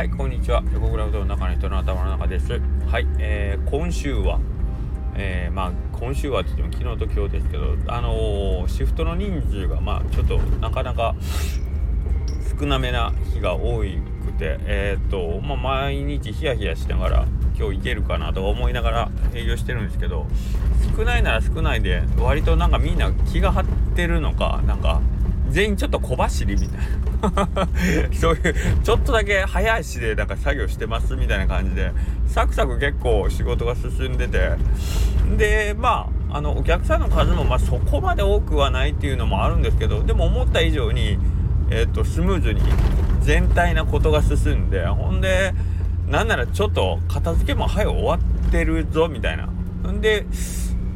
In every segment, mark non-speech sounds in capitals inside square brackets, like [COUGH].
はい、こんにちは。横倉うどんの中の人の頭の中です。はい、えー、今週は、えー、まあ、今週はって言っても昨日と今日ですけど、あのー、シフトの人数が、まあ、ちょっとなかなか少なめな日が多くて、えっ、と、まあ、毎日ヒヤヒヤしながら、今日行けるかなと思いながら営業してるんですけど、少ないなら少ないで、割となんかみんな気が張ってるのか、なんか、全員ちょっと小走りみたいな。[LAUGHS] そういうちょっとだけ早足でなんか作業してますみたいな感じでサクサク結構仕事が進んでて。でまああのお客さんの数もまあそこまで多くはないっていうのもあるんですけどでも思った以上に、えーと、スムーズに全体なことが進んでほんでなんならちょっと片付けも早終わってるぞみたいな。んで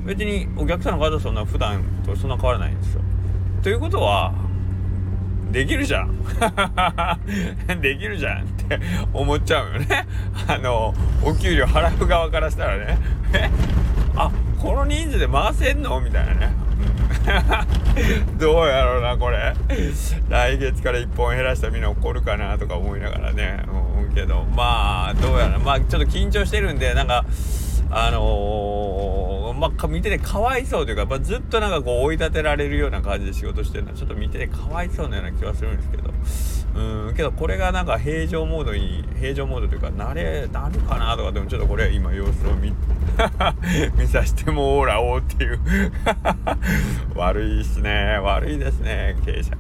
別にお客さんの数はそんな普段とそんな変わらないんですよ。ということはできるじゃん。[LAUGHS] できるじゃんって思っちゃうよね。あのお給料払う側からしたらね。[LAUGHS] あこの人数で回せんのみたいなね。[LAUGHS] どうやろうなこれ。来月から1本減らしたみんな怒るかなとか思いながらね。思うけどまあどうやらまあちょっと緊張してるんでなんかあのー、まあ、見ててかわいそうというか、まあ、ずっとなんかこう追い立てられるような感じで仕事してるのはちょっと見ててかわいそうなような気はするんですけど。うんけどこれがなんか平常モードに平常モードというか慣れなるかなとかでもちょっとこれ今様子を見 [LAUGHS] 見させてもらおうっていう。[LAUGHS] 悪いっすね。悪いですね経営者。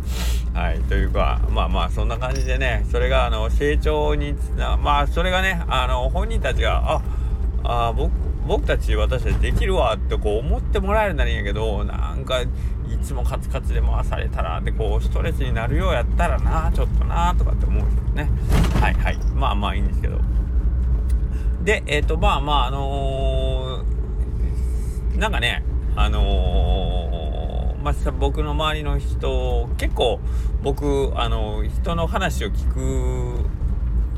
はいというかまあまあそんな感じでねそれがあの成長にまあそれがねあの本人たちがああ僕僕たち私たちできるわってこう思ってもらえるならいいんやけどなんかいつもカツカツで回されたらでこうストレスになるようやったらなちょっとなとかって思うんですよね。はいはい。まあまあいいんですけど。でえっ、ー、とまあまああのー、なんかねあのー、まあ、僕の周りの人結構僕あの人の話を聞く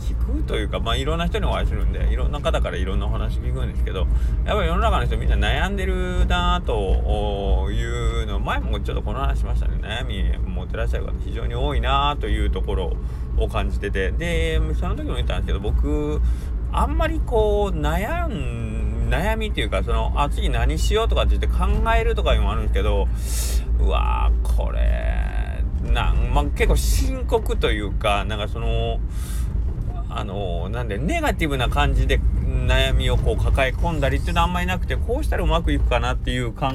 聞くというか、まあ、いろんな人にお会いするんでいろんな方からいろんなお話聞くんですけどやっぱり世の中の人みんな悩んでるなというの前もちょっとこの話しましたね。悩み持ってらっしゃる方非常に多いなというところを感じてて。でその時も言ったんですけど僕あんまりこう悩ん悩みっていうかそのあ次何しようとかって言って考えるとかいうのもあるんですけどうわーこれなまあ、結構深刻というかなんかそのあのなんでネガティブな感じで悩みをこう抱え込んだりっていうのはあんまりなくてこうしたらうまくいくかなっていう考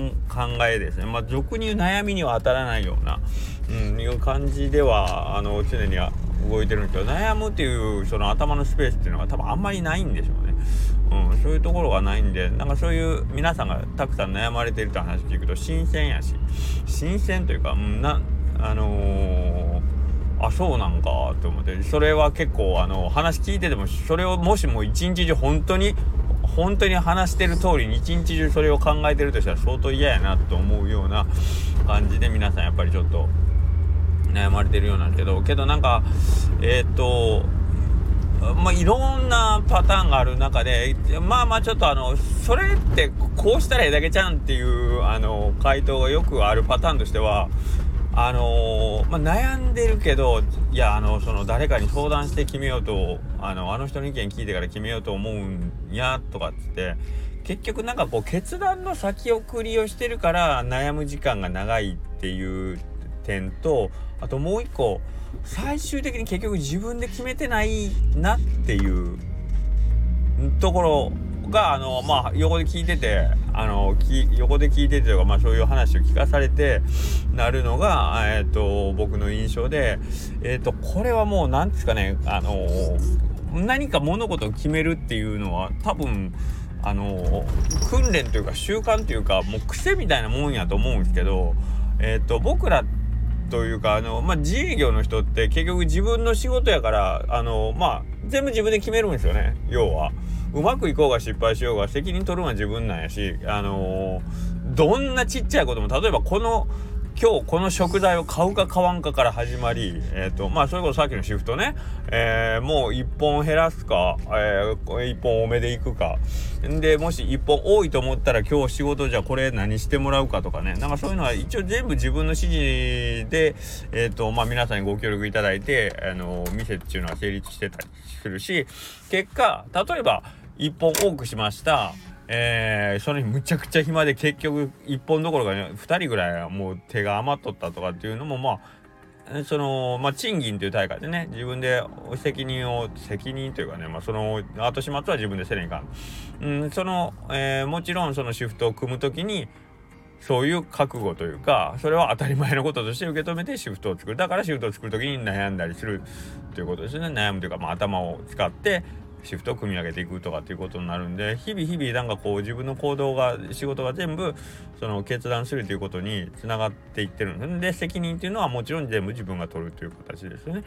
えですねまあ俗に言う悩みには当たらないような、うん、いう感じではあの常には動いてるんですけど悩むっていうその頭のスペースっていうのは多分あんまりないんでしょうね。うん、そういうところがないんでなんかそういう皆さんがたくさん悩まれてるって話聞くと新鮮やし新鮮というか、うん、なあのーあそうなんかって思って。それは結構あの話聞いててもそれをもしも一日中本当に本当に話してる通りに一日中それを考えてるとしたら相当嫌やなと思うような感じで皆さんやっぱりちょっと悩まれてるようなんですけど。けどなんかえっ、とまあ、いろんなパターンがある中でまあまあちょっとあのそれってこうしたらええだけちゃんっていうあの回答がよくあるパターンとしてはあのー、まあ、悩んでるけどいやあのその誰かに相談して決めようとあのあの人の意見聞いてから決めようと思うんやとかっつって結局なんかこう決断の先送りをしてるから悩む時間が長いっていう点とあともう一個最終的に結局自分で決めてないなっていうところがあのまあ横で聞いててあの横で聞いててとか、まあ、そういう話を聞かされてなるのが、えーと、僕の印象で、えーと、これはもう何ですかねあの何か物事を決めるっていうのは多分あの訓練というか習慣というかもう癖みたいなもんやと思うんですけど、えーと、僕らというかあの、まあ、自営業の人って結局自分の仕事やからあの、まあ、全部自分で決めるんですよね要は。うまくいこうが失敗しようが責任取るのは自分なんやし、あのー、どんなちっちゃいことも例えばこの今日この食材を買うか買わんかから始まり、えっ、ー、と、まあ、それこそさっきのシフトね、えー、もう1本減らすか、えー、1本多めでいくか。で、もし1本多いと思ったら今日仕事じゃこれ何してもらうかとかね。なんかそういうのは一応全部自分の指示で、えっ、ー、と、まあ、皆さんにご協力いただいて、あの、店っていうのは成立してたりするし、結果、例えば1本多くしました。えー、それにむちゃくちゃ暇で結局1本どころか、ね、2人ぐらいはもう手が余っとったとかっていうのもまあそのまあ賃金という大会でね自分で責任を責任というかねまあその後始末は自分でせねいかん、うん、その、えー、もちろんそのシフトを組む時にそういう覚悟というかそれは当たり前のこととして受け止めてシフトを作る。だからシフトを作る時に悩んだりするということですね。悩むというか、まあ、頭を使ってシフトを組み上げていくとかっていうことになるんで日々日々なんかこう自分の行動が仕事が全部その決断するということにつながっていってるんでで責任っていうのはもちろん全部自分が取るという形ですよね。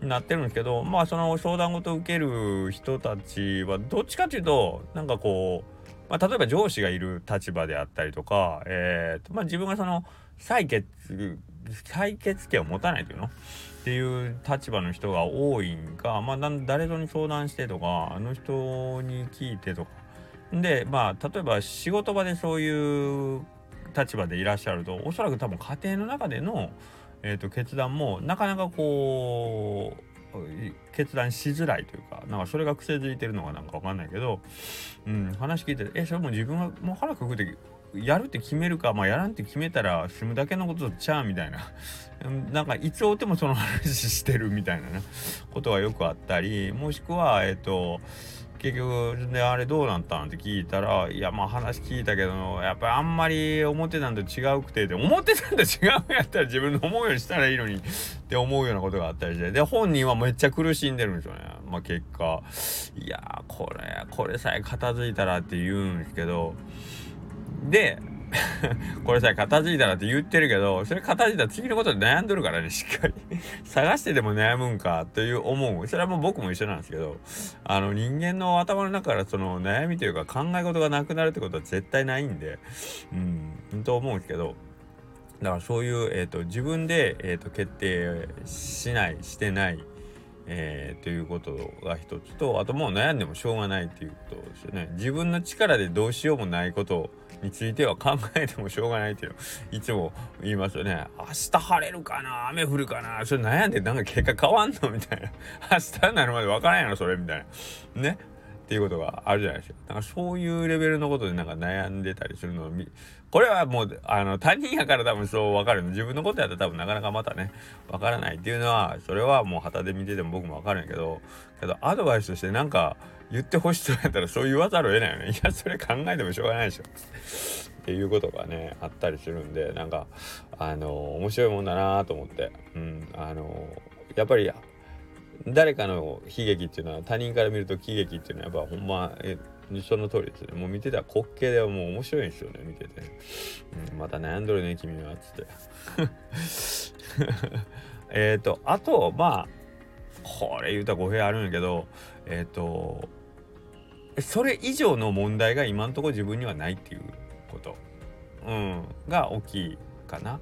なってるんですけどまあその相談事を受ける人たちはどっちかっていうとなんかこうまあ、例えば上司がいる立場であったりとか、えーとまあ、自分がその採決採決権を持たないというの？っていう立場の人が多いんか、まあ、誰ぞに相談してとかあの人に聞いてとか。でまあ例えば仕事場でそういう立場でいらっしゃるとおそらく多分家庭の中での、えーと、決断もなかなかこう決断しづらいというかなんかそれが癖づいてるのかなんか分かんないけど、うん、話聞いてえそれも自分がもう腹くくってやるって決めるか、まあ、やらんって決めたら済むだけのことちゃうみたいな。[LAUGHS] なんかいつおってもその話してるみたいなねことがよくあったりもしくはえっ、ー、と結局であれどうなったんって聞いたらいやまあ話聞いたけどやっぱりあんまり思ってたんと違うくてで思ってたんと違うやったら自分の思うようにしたらいいのにって思うようなことがあったりして。で本人はめっちゃ苦しんでるんですよね。まあ結果。いやこれこれさえ片付いたらって言うんですけどで [LAUGHS] これさ片付いたらって言ってるけどそれ片付いたら次のことで悩んどるからねしっかり。[LAUGHS] 探してでも悩むんかという思う。それはもう僕も一緒なんですけどあの人間の頭の中からその悩みというか考え事がなくなるってことは絶対ないんでうんと思うんですけどだからそういう、えーと、自分で、えーと決定しないしてないえー、ということが一つとあともう悩んでもしょうがないっていうことですよね。自分の力でどうしようもないことをについては考えてもしょうがないっていう [LAUGHS] いつも言いますよね。明日晴れるかな？雨降るかな？それ悩んでなんか結果変わんの？みたいな。明日になるまで分からんやろそれ。みたいな。ね？っていうことがあるじゃないですか。だかそういうレベルのことでなんか悩んでたりするのを見、これはもう、あの、他人やから多分そう分かるの。自分のことやったら多分なかなかまたね、分からないっていうのは、それはもう旗で見てても僕も分かるんやけど、けどアドバイスとしてなんか言ってほしそうやったらそう言わざるを得ないよね。いや、それ考えてもしょうがないでしょ。っていうことがね、あったりするんで、なんか、あの、面白いもんだなと思って、うん、あの、やっぱり誰かの悲劇っていうのは他人から見ると喜劇っていうのはやっぱほんまえその通りですね。もう見てたら滑稽ではもう面白いんですよね見てて、うん、また悩んどるね君はっつって。[LAUGHS] えっとあとまあこれ言うたら語弊あるんやけどえっ、ー、とそれ以上の問題が今んところ自分にはないっていうこと、うん、が大きいかな。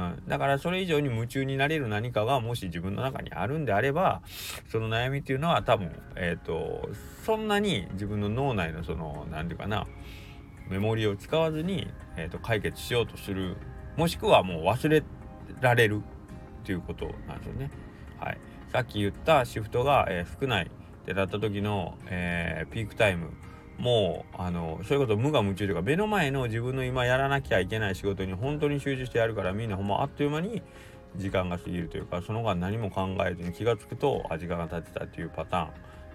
うん、だからそれ以上に夢中になれる何かがもし自分の中にあるんであればその悩みっていうのは多分えっ、ー、とそんなに自分の脳内のその何て言うかなメモリを使わずに、えーと、解決しようとするもしくはもう忘れられるっていうことなんですよね。はい、さっき言ったシフトが、えー、少ないってなった時の、えー、ピークタイムもうあのそういうこと無我夢中というか目の前の自分の今やらなきゃいけない仕事に本当に集中してやるからみんなほんまあっという間に時間が過ぎるというかその間何も考えずに気が付くとあ時間が経ってたっていうパターン。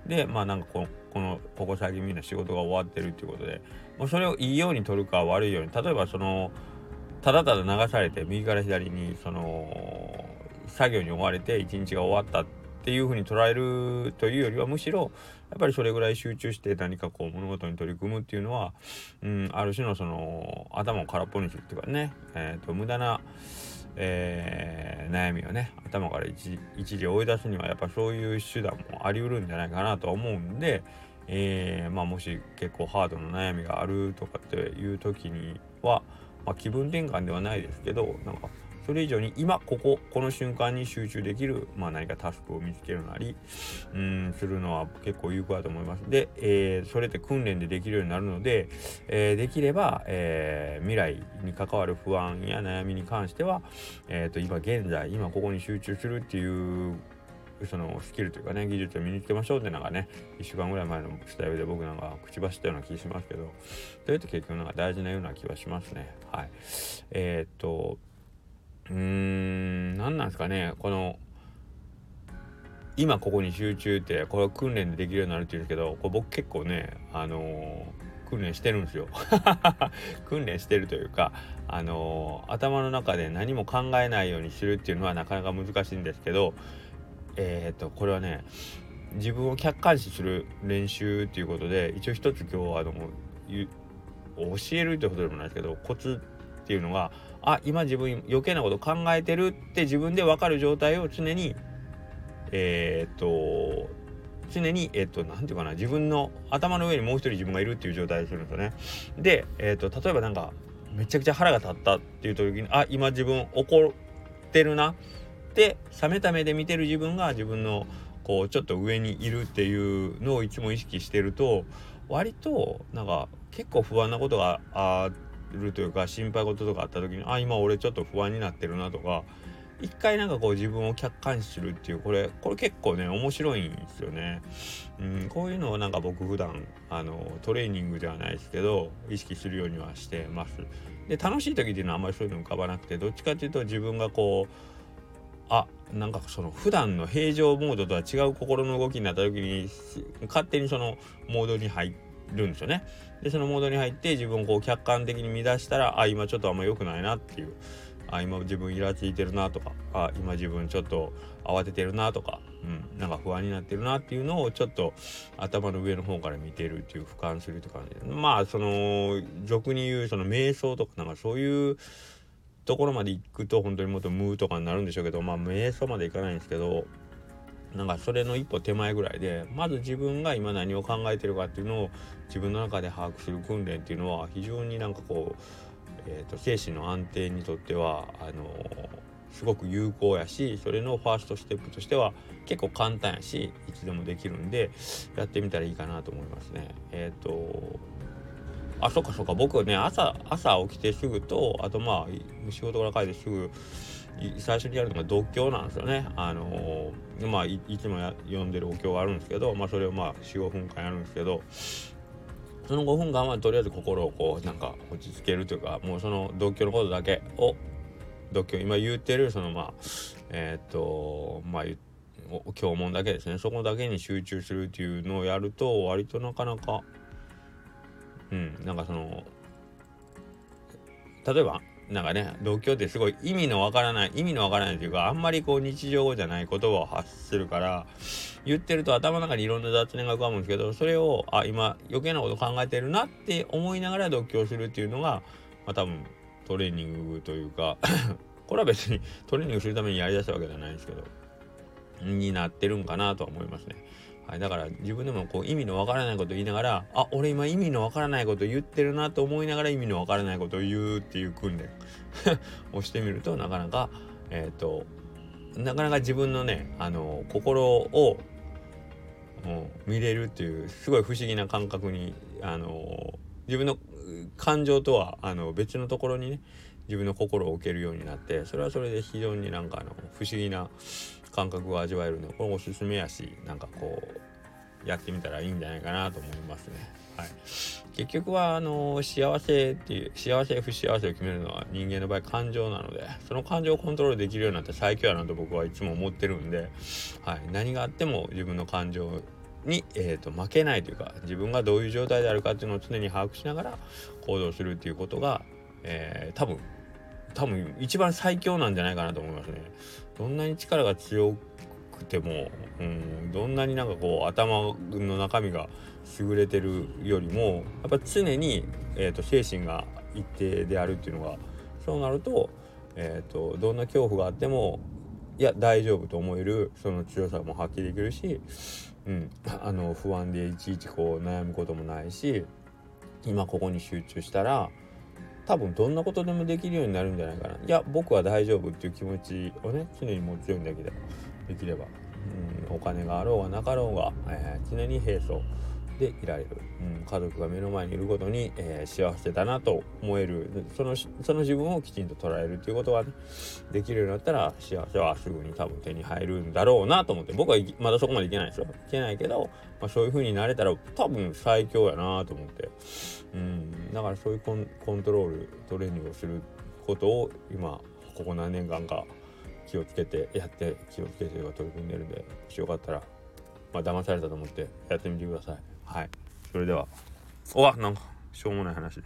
でまあなんかこのこのここ最近みんな仕事が終わってるっていうことでもうそれをいいように取るか悪いように例えばそのただただ流されて右から左にその作業に追われて一日が終わったっていうふうに捉えるというよりはむしろやっぱりそれぐらい集中して何かこう物事に取り組むっていうのは、うん、ある種のその頭を空っぽにするっていうかね、えーと、無駄な、えー、悩みをね頭から一一時追い出すにはやっぱそういう手段もありうるんじゃないかなと思うんで、えー、まあ、もし結構ハードな悩みがあるとかっていう時には、まあ、気分転換ではないですけどなんかそれ以上に今こここの瞬間に集中できる、まあ、何かタスクを見つけるなりうんするのは結構有効だと思います。で、えー、それって訓練でできるようになるので、えー、できれば、えー、未来に関わる不安や悩みに関しては、えーと、今現在今ここに集中するっていうそのスキルというかね技術を身につけましょうってなんかね1週間ぐらい前のスタイルで僕なんか口走ったような気しますけどそれって結局なんか大事なような気はしますね。はい。えー、っとうーん何なんですかね。この今ここに集中ってこれ訓練でできるようになるって言うんですけどこれ僕結構ねあのー、訓練してるんですよ。[LAUGHS] 訓練してるというかあのー、頭の中で何も考えないようにするっていうのはなかなか難しいんですけどえっ、とこれはね自分を客観視する練習っていうことで一応一つ今日あの教えるってことでもないですけどコツっていうのがあ今自分余計なこと考えてるって自分で分かる状態を常にえっ、と常にえっ、と何て言うかな自分の頭の上にもう一人自分がいるっていう状態にするんですよね。で、えっと例えばなんかめちゃくちゃ腹が立ったっていう時にあ今自分怒ってるなって冷めた目で見てる自分が自分のこうちょっと上にいるっていうのをいつも意識してると割となんか結構不安なことがあってるというか心配事とかあった時にあ今俺ちょっと不安になってるなとか一回なんかこう自分を客観視するっていうこれこれ結構ね面白いんですよね。うん、こういうのをなんか僕普段あのトレーニングではないですけど意識するようにはしてます。で楽しい時っていうのはあんまりそういうの浮かばなくてどっちかっていうと自分がこうあなんかその普段の平常モードとは違う心の動きになった時に勝手にそのモードに入ってるんですよね。でそのモードに入って自分をこう客観的に乱したらあ今ちょっとあんま良くないなっていうあ今自分イラついてるなとかあ今自分ちょっと慌ててるなとか、うん、なんか不安になってるなっていうのをちょっと頭の上の方から見てるっていう俯瞰するって感じでまあその俗に言うその瞑想とかなんかそういうところまで行くと本当にもっとムーとかになるんでしょうけどまあ瞑想までいかないんですけどなんかそれの一歩手前ぐらいでまず自分が今何を考えてるかっていうのを自分の中で把握する訓練っていうのは非常になんかこう、えーと、精神の安定にとってはあのー、すごく有効やしそれのファーストステップとしては結構簡単やしいつでもできるんでやってみたらいいかなと思いますね。えっ、ー、とあそっかそっか僕ね朝朝起きてすぐとあとまあ仕事から帰ってすぐ最初にやるのが読経なんですよね。あのー、まあいつも読んでるお経があるんですけど、まあ、それをまあ45分間やるんですけどその5分間はとりあえず心をこうなんか落ち着けるというかもうその読経のことだけを読経今言ってるそのまあえー、っとまあ経文だけですねそこだけに集中するっていうのをやると割となかなかうんなんかその例えばなんかね同居ってすごい意味のわからない意味のわからないというかあんまりこう日常語じゃない言葉を発するから言ってると頭の中にいろんな雑念が浮かぶんですけどそれをあ今余計なこと考えてるなって思いながら読経するっていうのがまあ多分トレーニングというかこれは別にトレーニングするためにやりだしたわけじゃないんですけどになってるんかなとは思いますね。はい、だから自分でもこう意味のわからないことを言いながらあ俺今意味のわからないこと言ってるなと思いながら意味のわからないことを言うっていう訓練 [LAUGHS] をしてみるとなかなかえっ、ー、となかなか自分のねあの心を見れるっていうすごい不思議な感覚にあの自分の感情とはあの別のところにね自分の心を置けるようになってそれはそれで非常になんかあの不思議な感覚を味わえるのこれおすすめやしなんかこうやってみたらいいんじゃないかなと思いますね。はい、結局はあの幸せっていう幸せ不幸せを決めるのは人間の場合感情なのでその感情をコントロールできるようになって最強やなと僕はいつも思ってるんで、はい、何があっても自分の感情に、えーと、負けないというか自分がどういう状態であるかっていうのを常に把握しながら行動するっていうことが、えー、多分多分一番最強なんじゃないかなと思いますね。どんなに力が強くても、うん、どんなになんかこう頭の中身が優れてるよりもやっぱ常に、えーと、精神が一定であるっていうのがそうなると,、えーと、どんな恐怖があってもいや大丈夫と思えるその強さも発揮できるし、うん、あの不安でいちいちこう悩むこともないし今ここに集中したら多分どんなことでもできるようになるんじゃないかな。いや僕は大丈夫っていう気持ちをね常に持ちようんだけどできれば、うん、お金があろうがなかろうが、えー、常に平素。でいられる、うん、家族が目の前にいることに、えー、幸せだなと思える。そのその自分をきちんと捉えるっていうことがねできるようになったら幸せはすぐに多分手に入るんだろうなと思って。僕はまだそこまでいけないですよ。いけないけど、まあ、そういう風になれたら多分最強やなと思って、うん、だからそういうコンコントロールトレーニングをすることを今ここ何年間か気をつけてやって気をつけて取り組んでるんでもしよかったらまあ騙されたと思ってやってみてください。はい。それでは、おわなんか、しょうもない話。